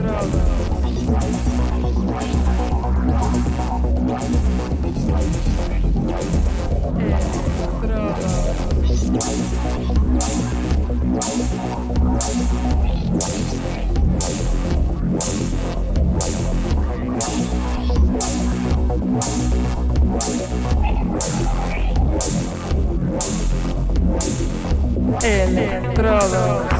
Droga. Electrodos.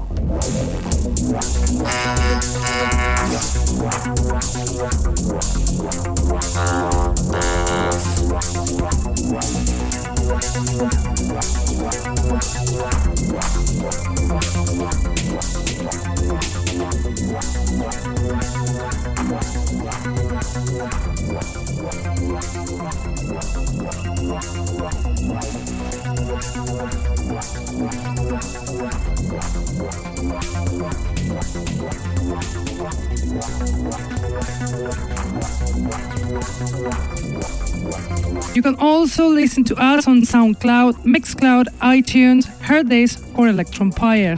Also listen to us on SoundCloud, Mixcloud, iTunes, Hearthis, or Electronpire.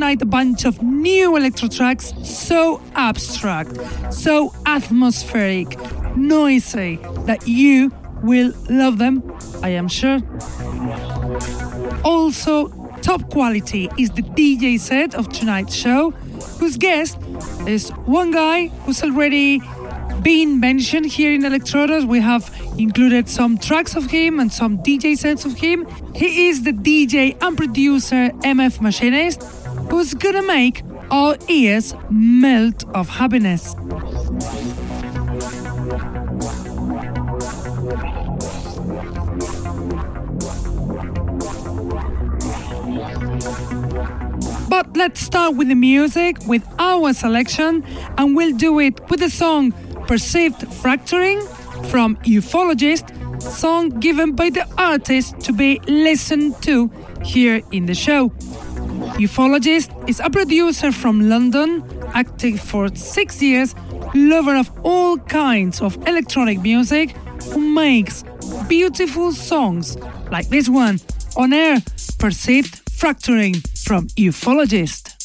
Tonight a bunch of new electro tracks, so abstract, so atmospheric, noisy, that you will love them, I am sure. Also, top quality is the DJ set of tonight's show, whose guest is one guy who's already been mentioned here in Elektrodos. We have included some tracks of him and some DJ sets of him. He is the DJ and producer MF Machinist, who's gonna make our ears melt of happiness. But let's start with the music, with our selection, and we'll do it with the song Perceived Fracturing from Ufologist, song given by the artist to be listened to here in the show. Ufologist is a producer from London, active for six years, lover of all kinds of electronic music, who makes beautiful songs like this one on air, Perceived Fracturing from Ufologist.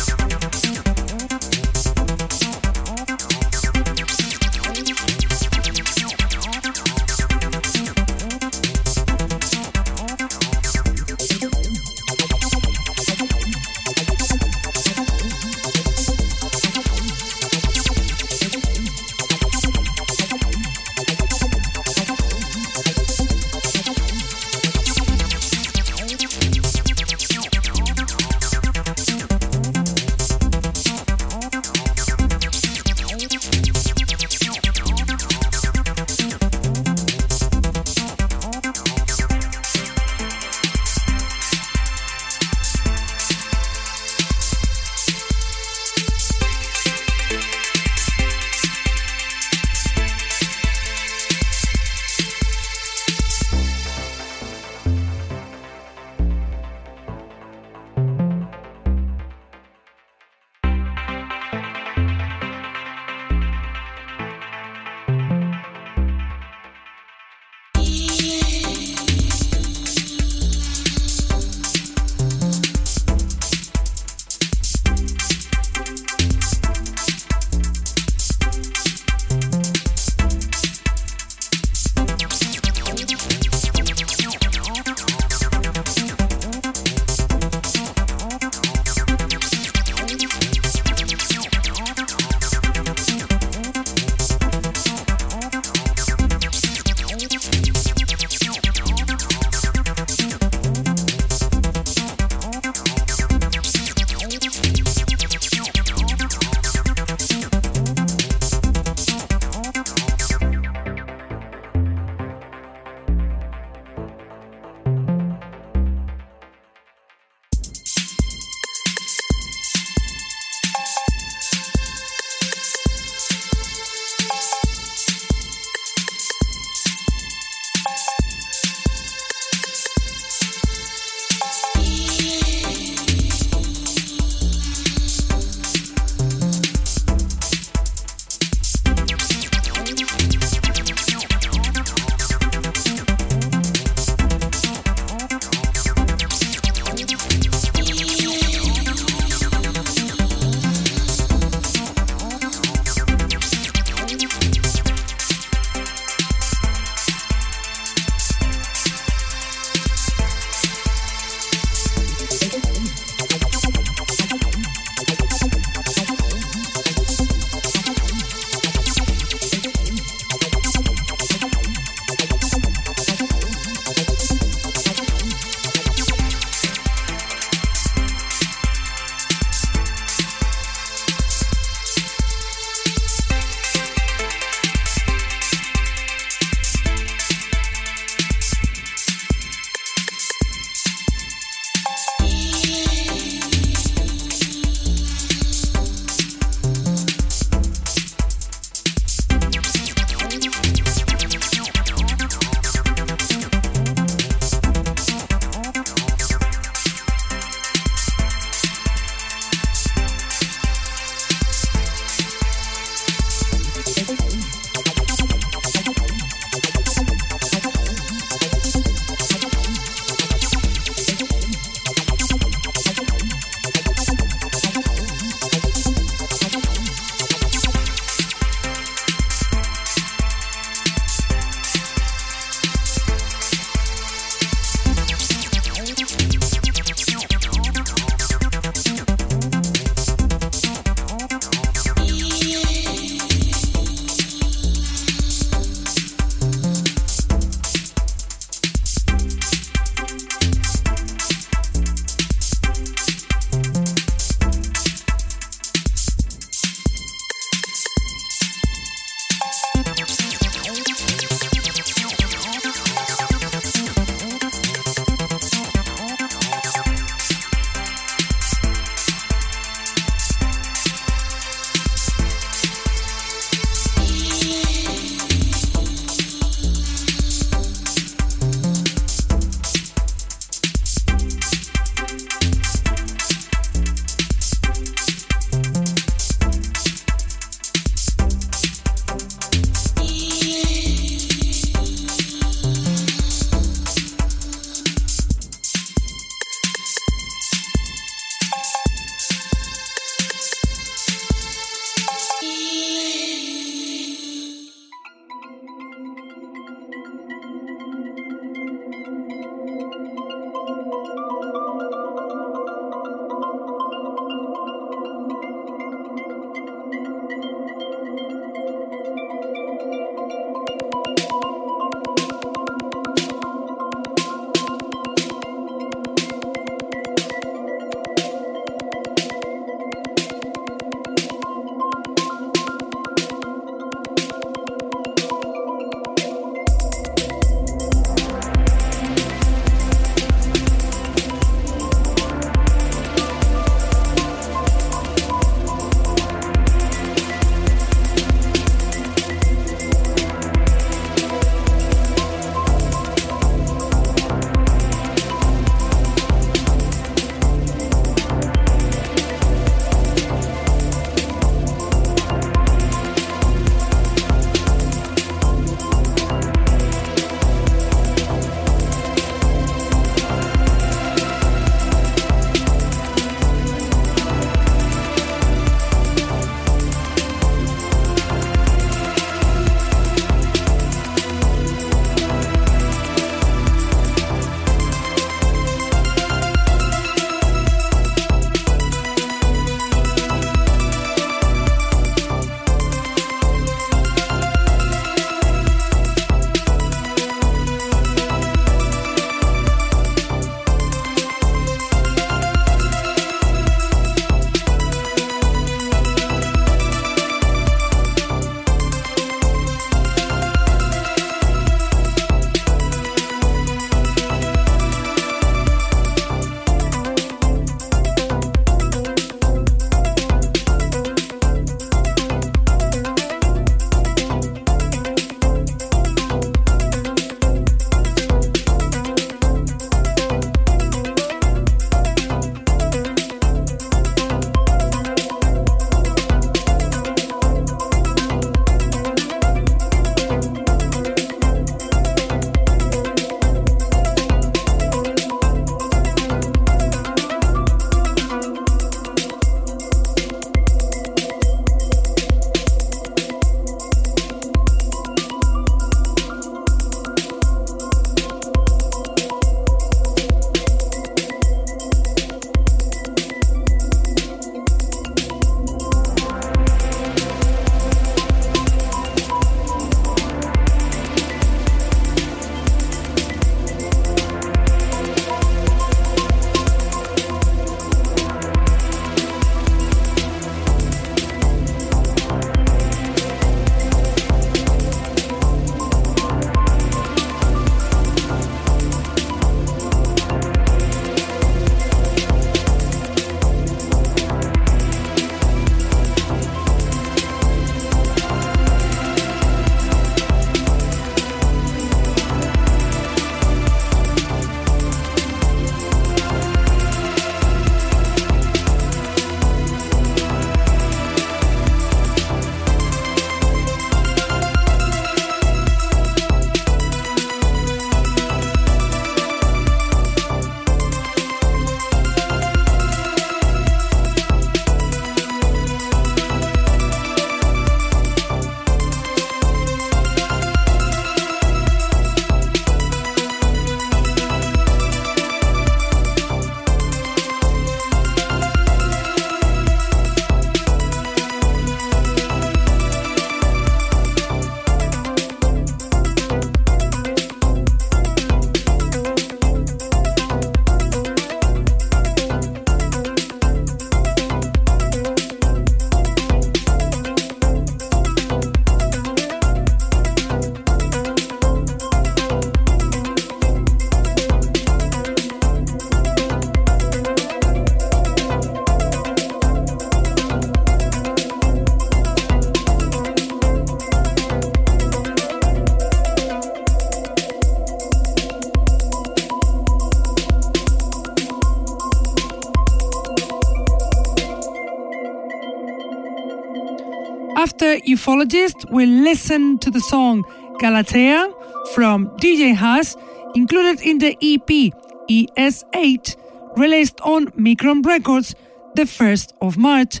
The ufologist, we listen to the song Galatea from DJ HasH, included in the EP ES8, released on Micron Records the 1st of March.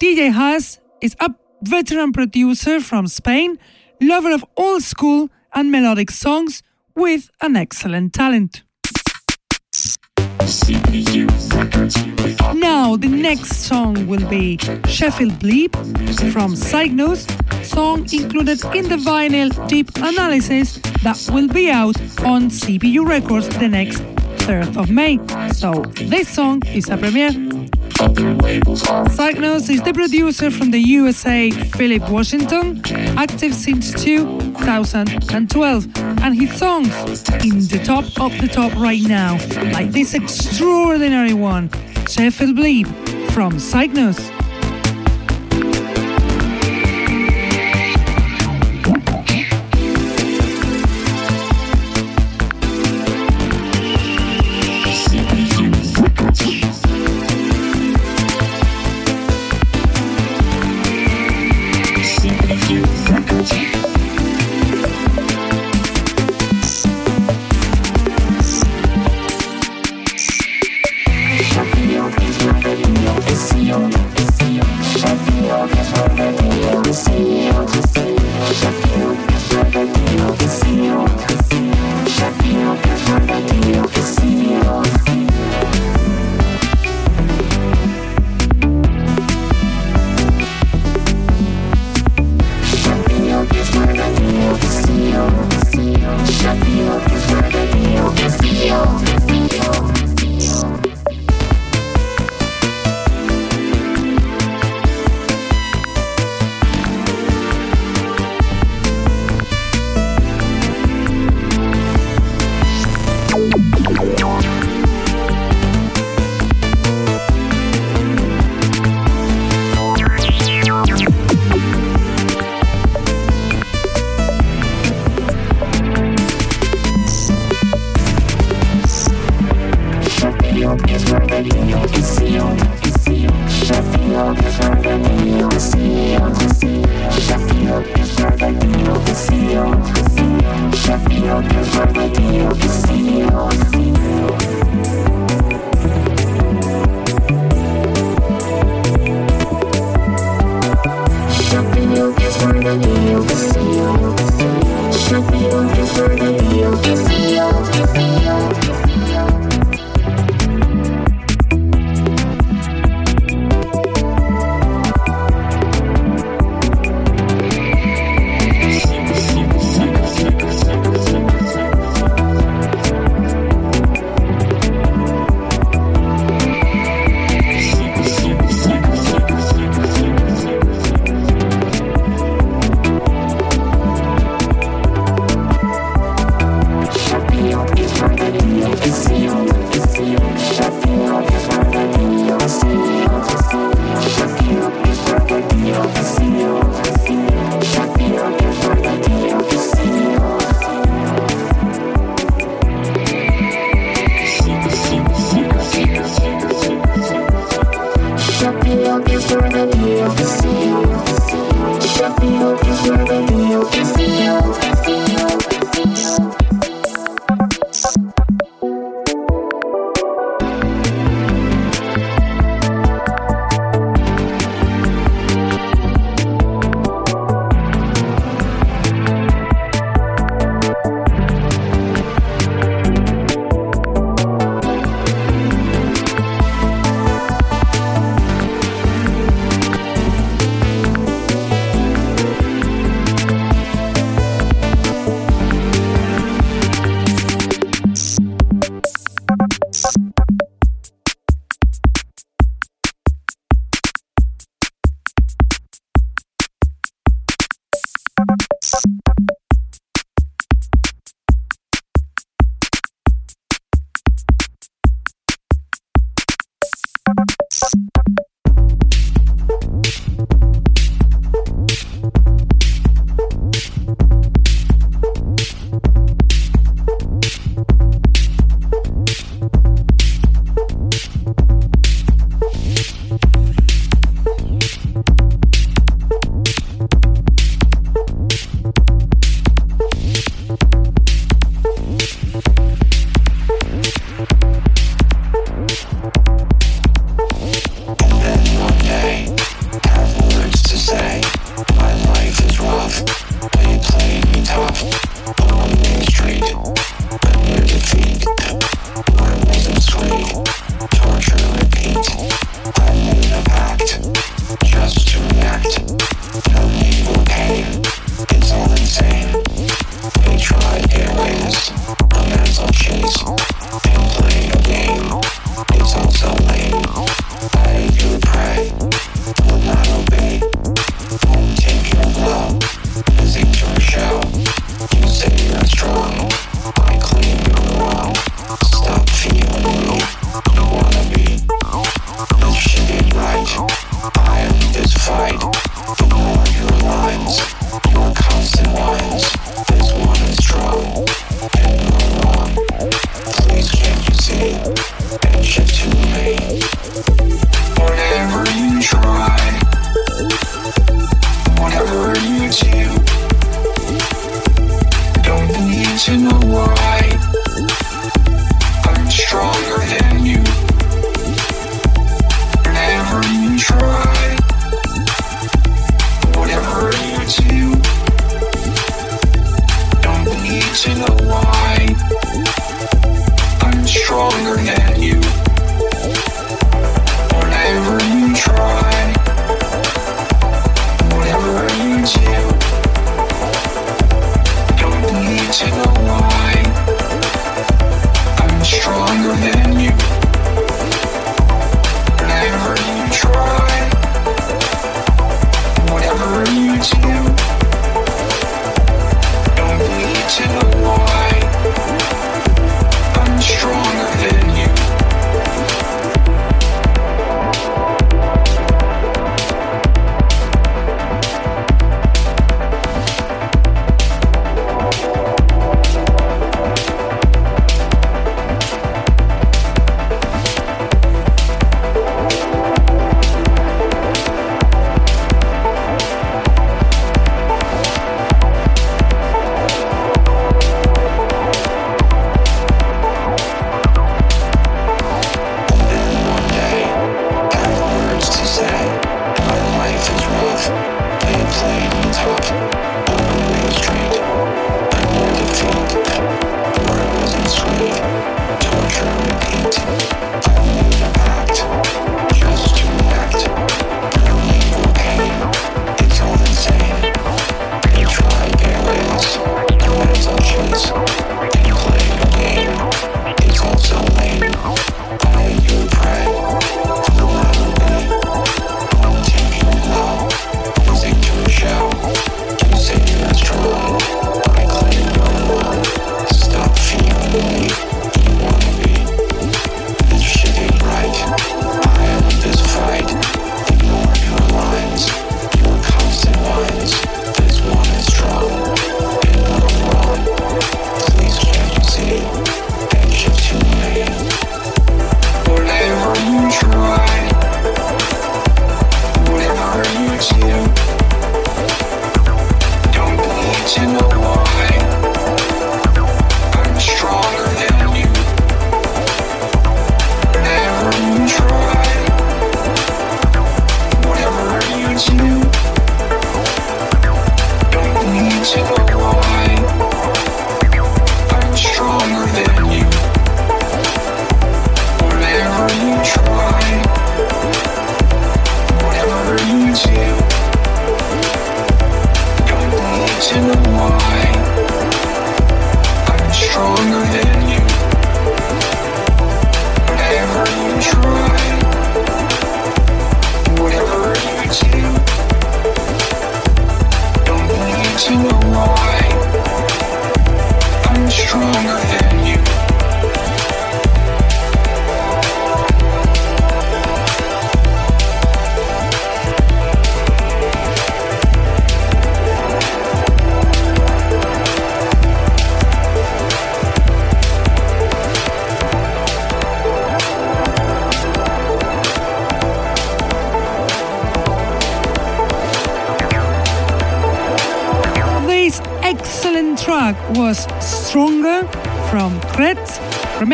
DJ HasH is a veteran producer from Spain, lover of old school and melodic songs with an excellent talent. Now, the next song will be Sheffield Bleep from Cygnus, song included in the vinyl Deep Analysis that will be out on CPU Records the next 3rd of May. So, this song is a premiere. Cygnus is the producer from the USA, Philip Washington, active since 2012, and his songs in the top of the top right now, like this extraordinary one, Sheffield Bleep from Cygnus.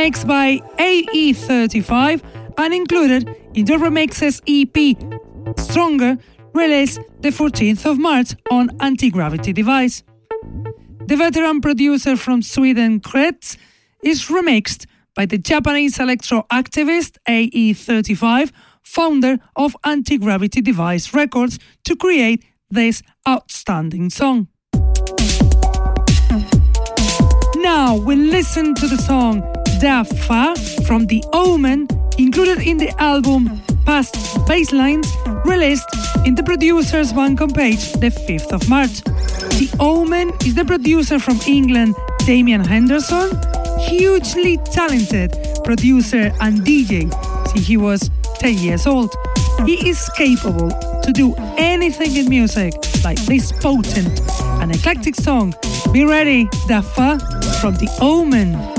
Remixed by AE35 and included in the remixes EP Stronger, released the 14th of March on Anti Gravity Device. The veteran producer from Sweden, Kretz, is remixed by the Japanese electro activist AE35, founder of Anti Gravity Device Records, to create this outstanding song. Now we listen to the song Dah Fah from The Omen, included in the album Past Baselines, released in the producer's Bandcamp page the 5th of March. D-Omen is the producer from England, Damian Henderson, hugely talented producer and DJ since he was 10 years old. He is capable to do anything in music like this potent and eclectic song. Be ready, Dah Fah from The Omen.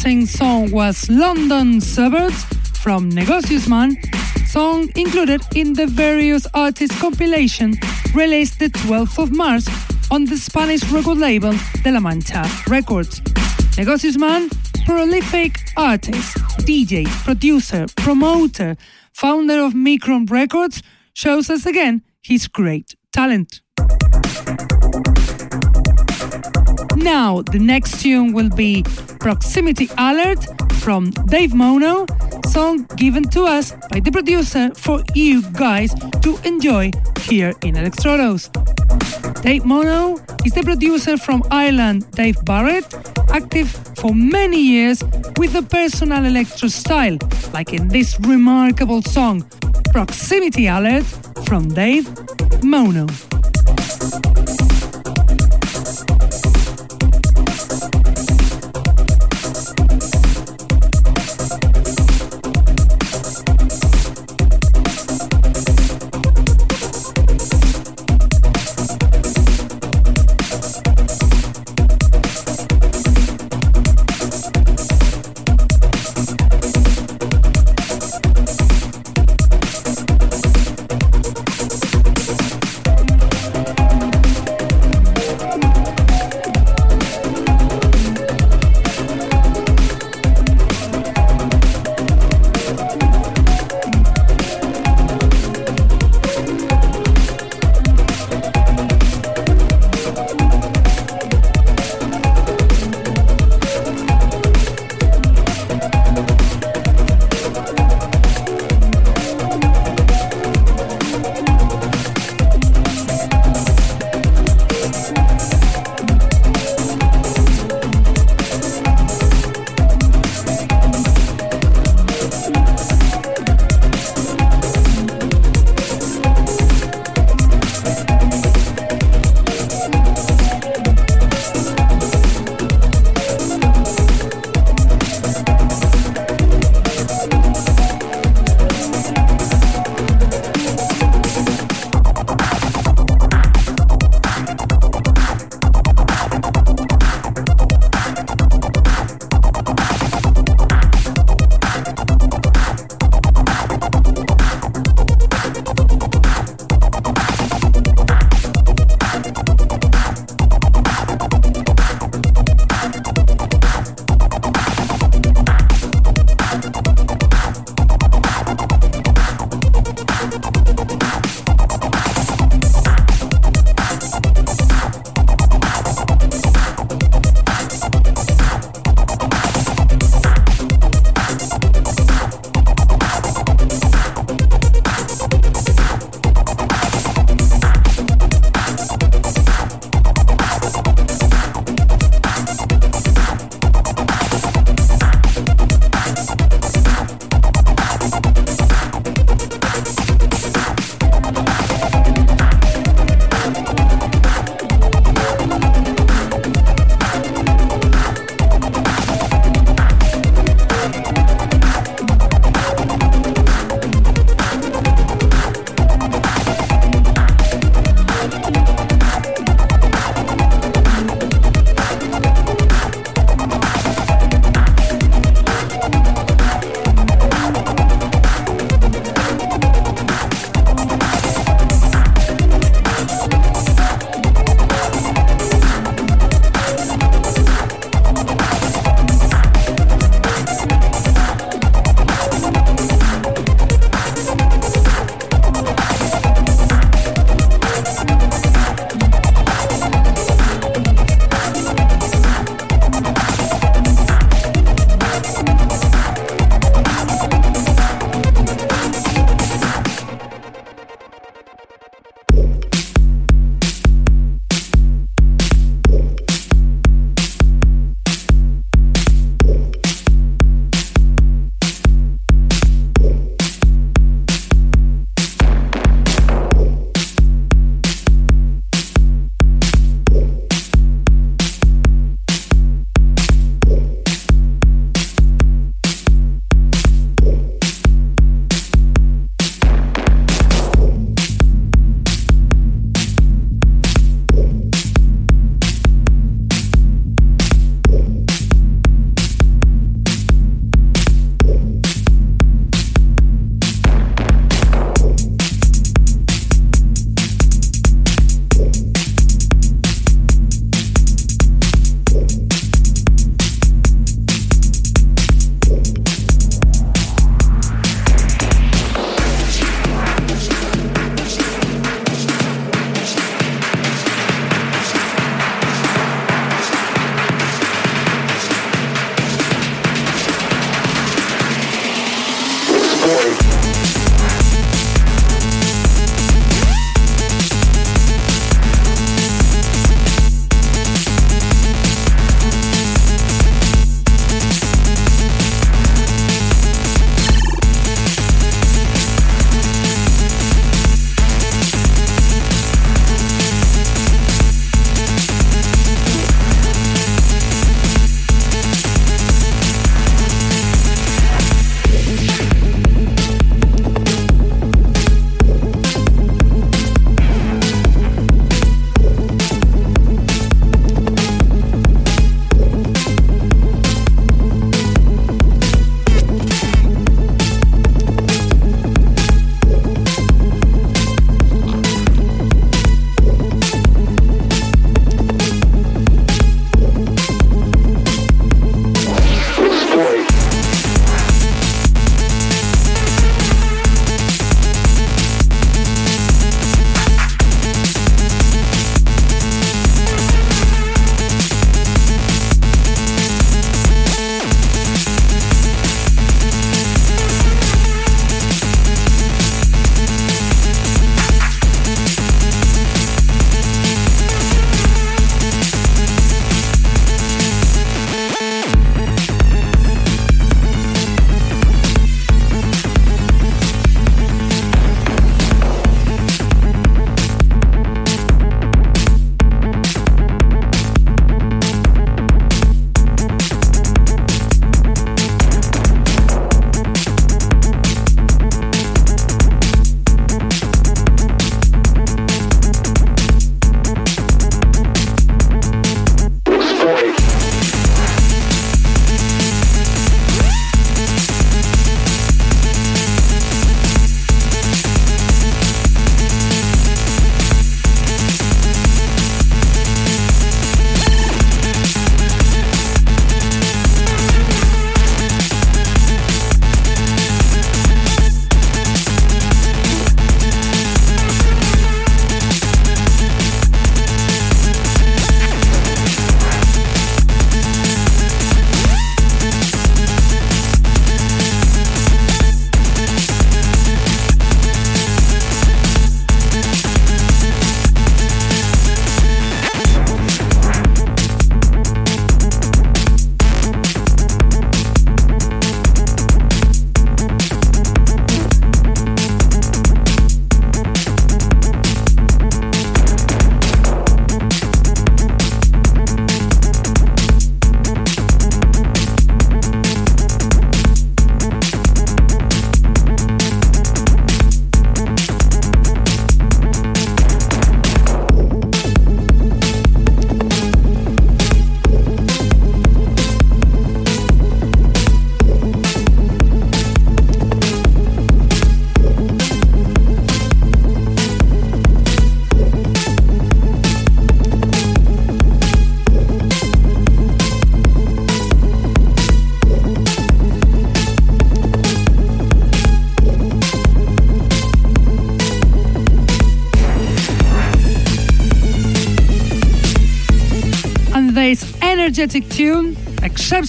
Promising song was London Suburbs from Negocius Man, song included in the various artists compilation released the 12th of March on the Spanish record label De La Mancha Records. Negocius Man, prolific artist, DJ, producer, promoter, founder of Micron Records, shows us again his great talent. Now, the next tune will be Proximity Alert from Dave Mono, song given to us by the producer for you guys to enjoy here in Elektrodos. Dave Mono is the producer from Ireland, Dave Barrett, active for many years with a personal electro style, like in this remarkable song, Proximity Alert from Dave Mono.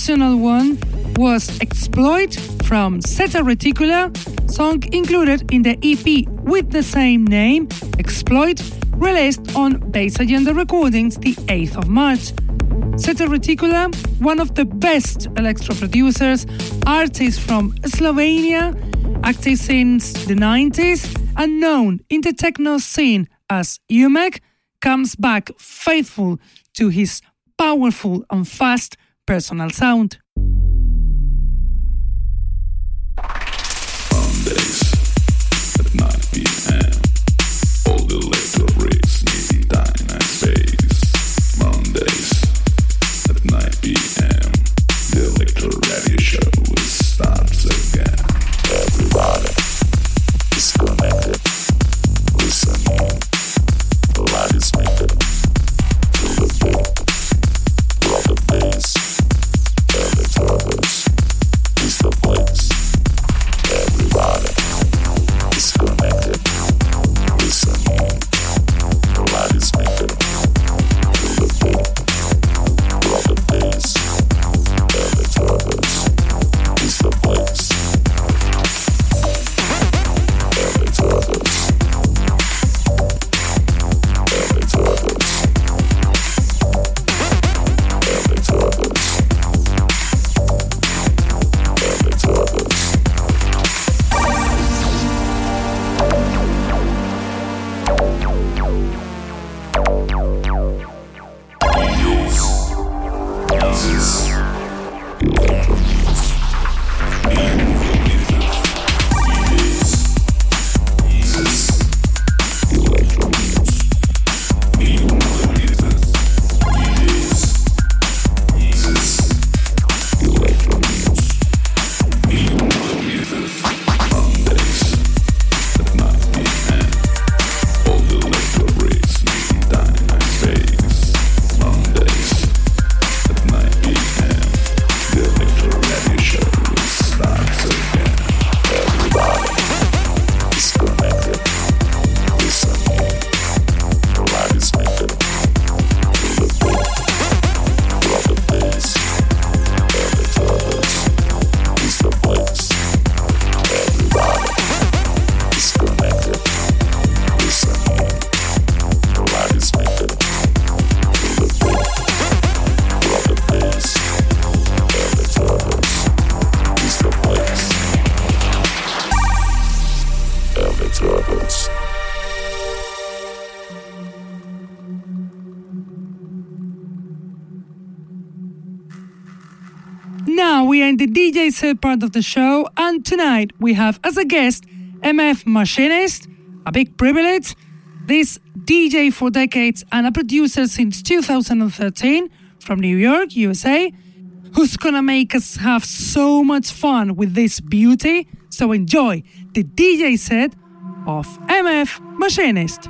Exceptional one, was Exploit from Zeta Reticula, song included in the EP with the same name, Exploit, released on Bass Agenda Recordings the 8th of March. Zeta Reticula, one of the best electro producers, artist from Slovenia, active since the 90s, and known in the techno scene as Umek, comes back faithful to his powerful and fast personal sound. The DJ set part of the show, and tonight we have as a guest MF Machinist, a big privilege. This DJ for decades and a producer since 2013 from New York, USA, who's gonna make us have so much fun with this beauty. So enjoy the DJ set of MF Machinist.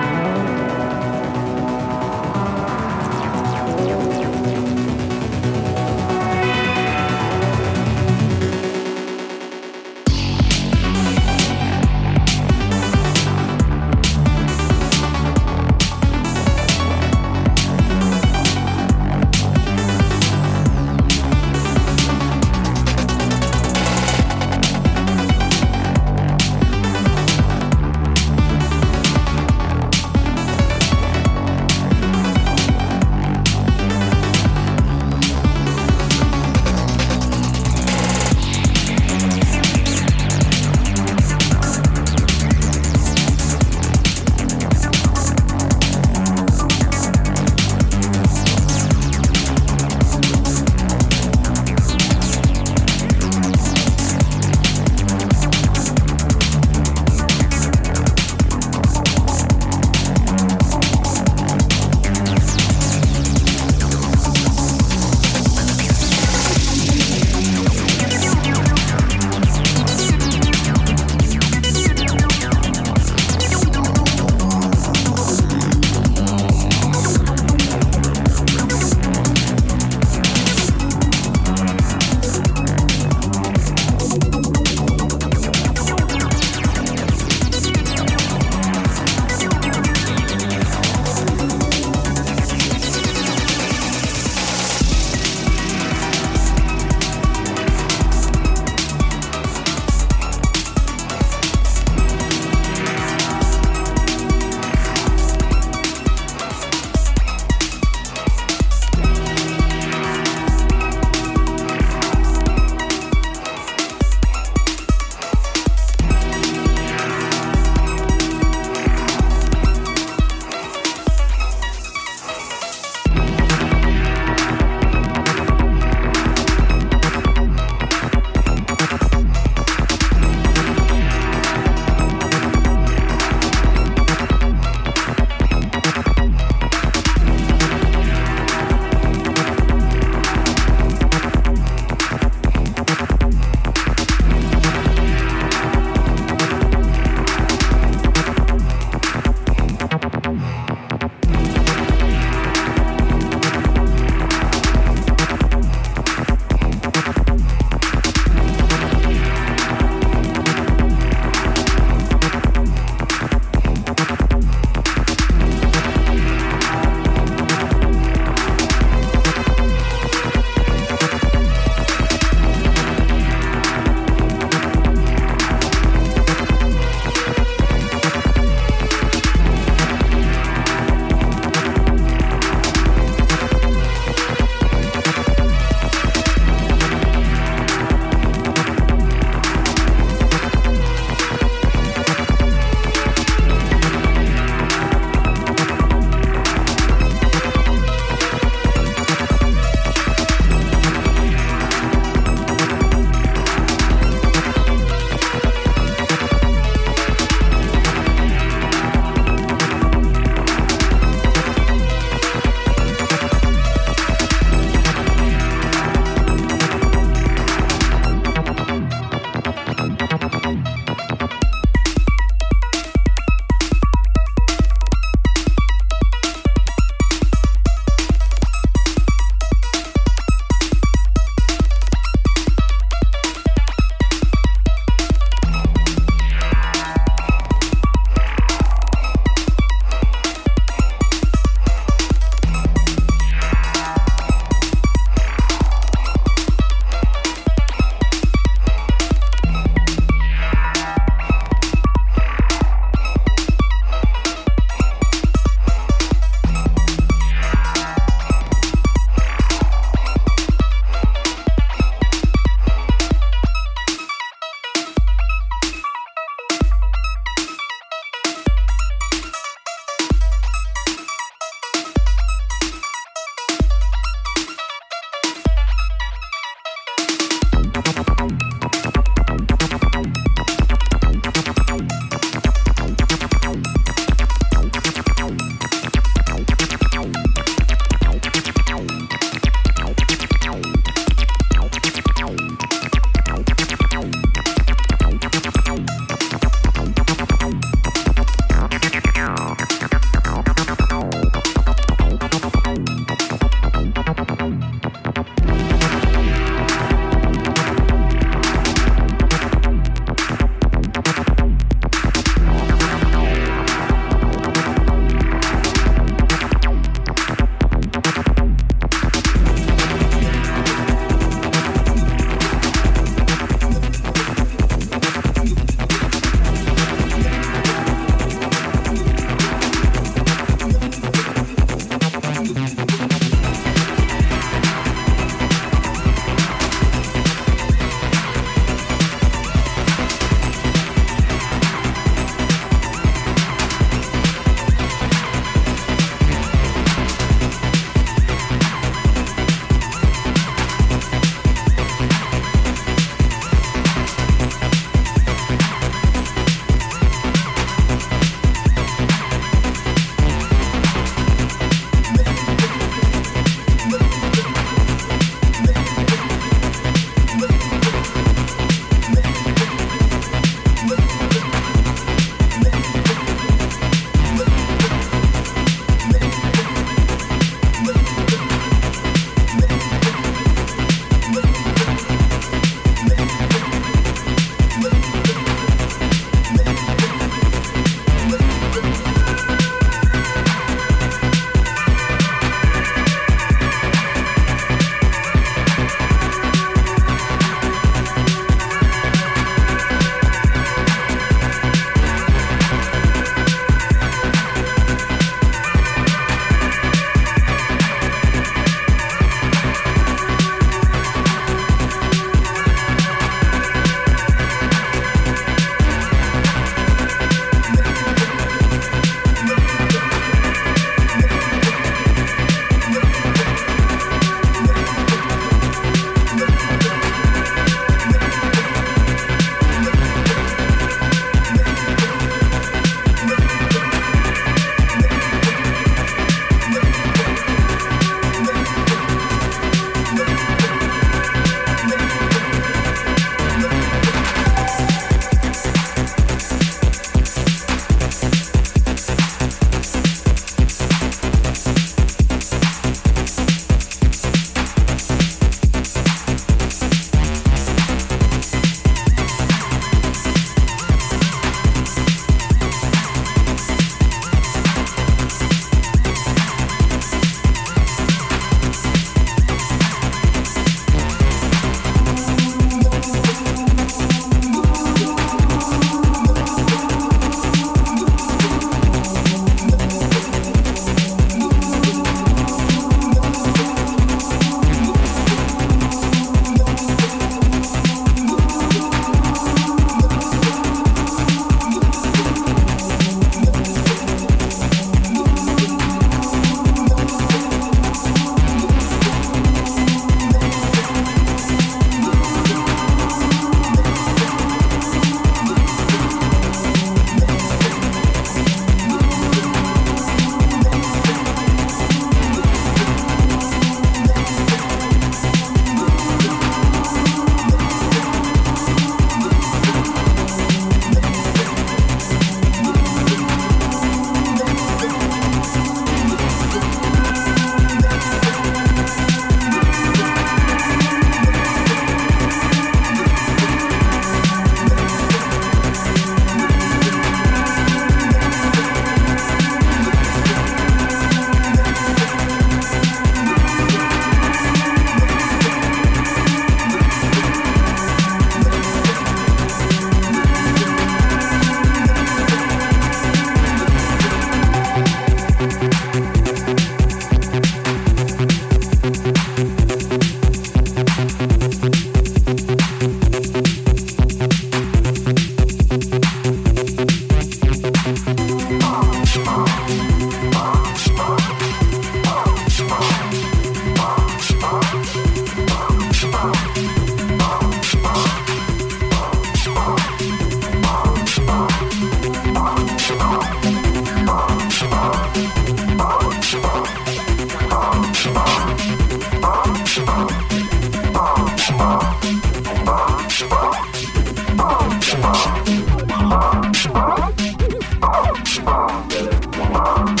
Mom.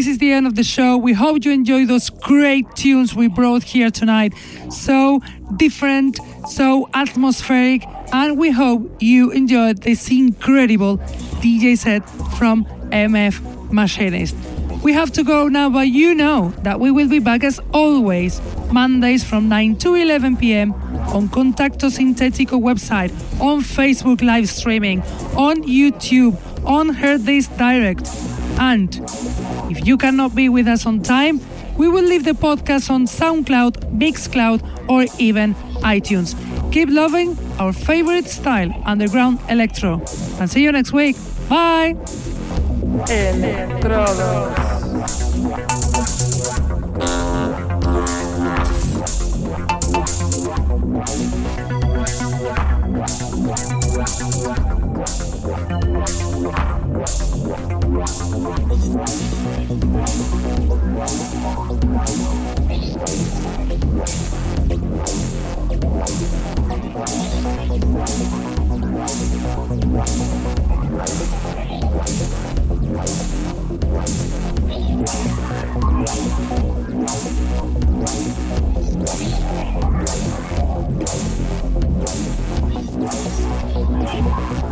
This is the end of the show. We hope you enjoy those great tunes we brought here tonight. So different, so atmospheric, and we hope you enjoyed this incredible DJ set from MF Machinist. We have to go now, but you know that we will be back as always, Mondays from 9 to 11 pm on Contacto Sintetico website, on Facebook live streaming, on YouTube, on This Direct. And if you cannot be with us on time, we will leave the podcast on SoundCloud, Mixcloud, or even iTunes. Keep loving our favorite style, underground electro. And see you next week. Bye.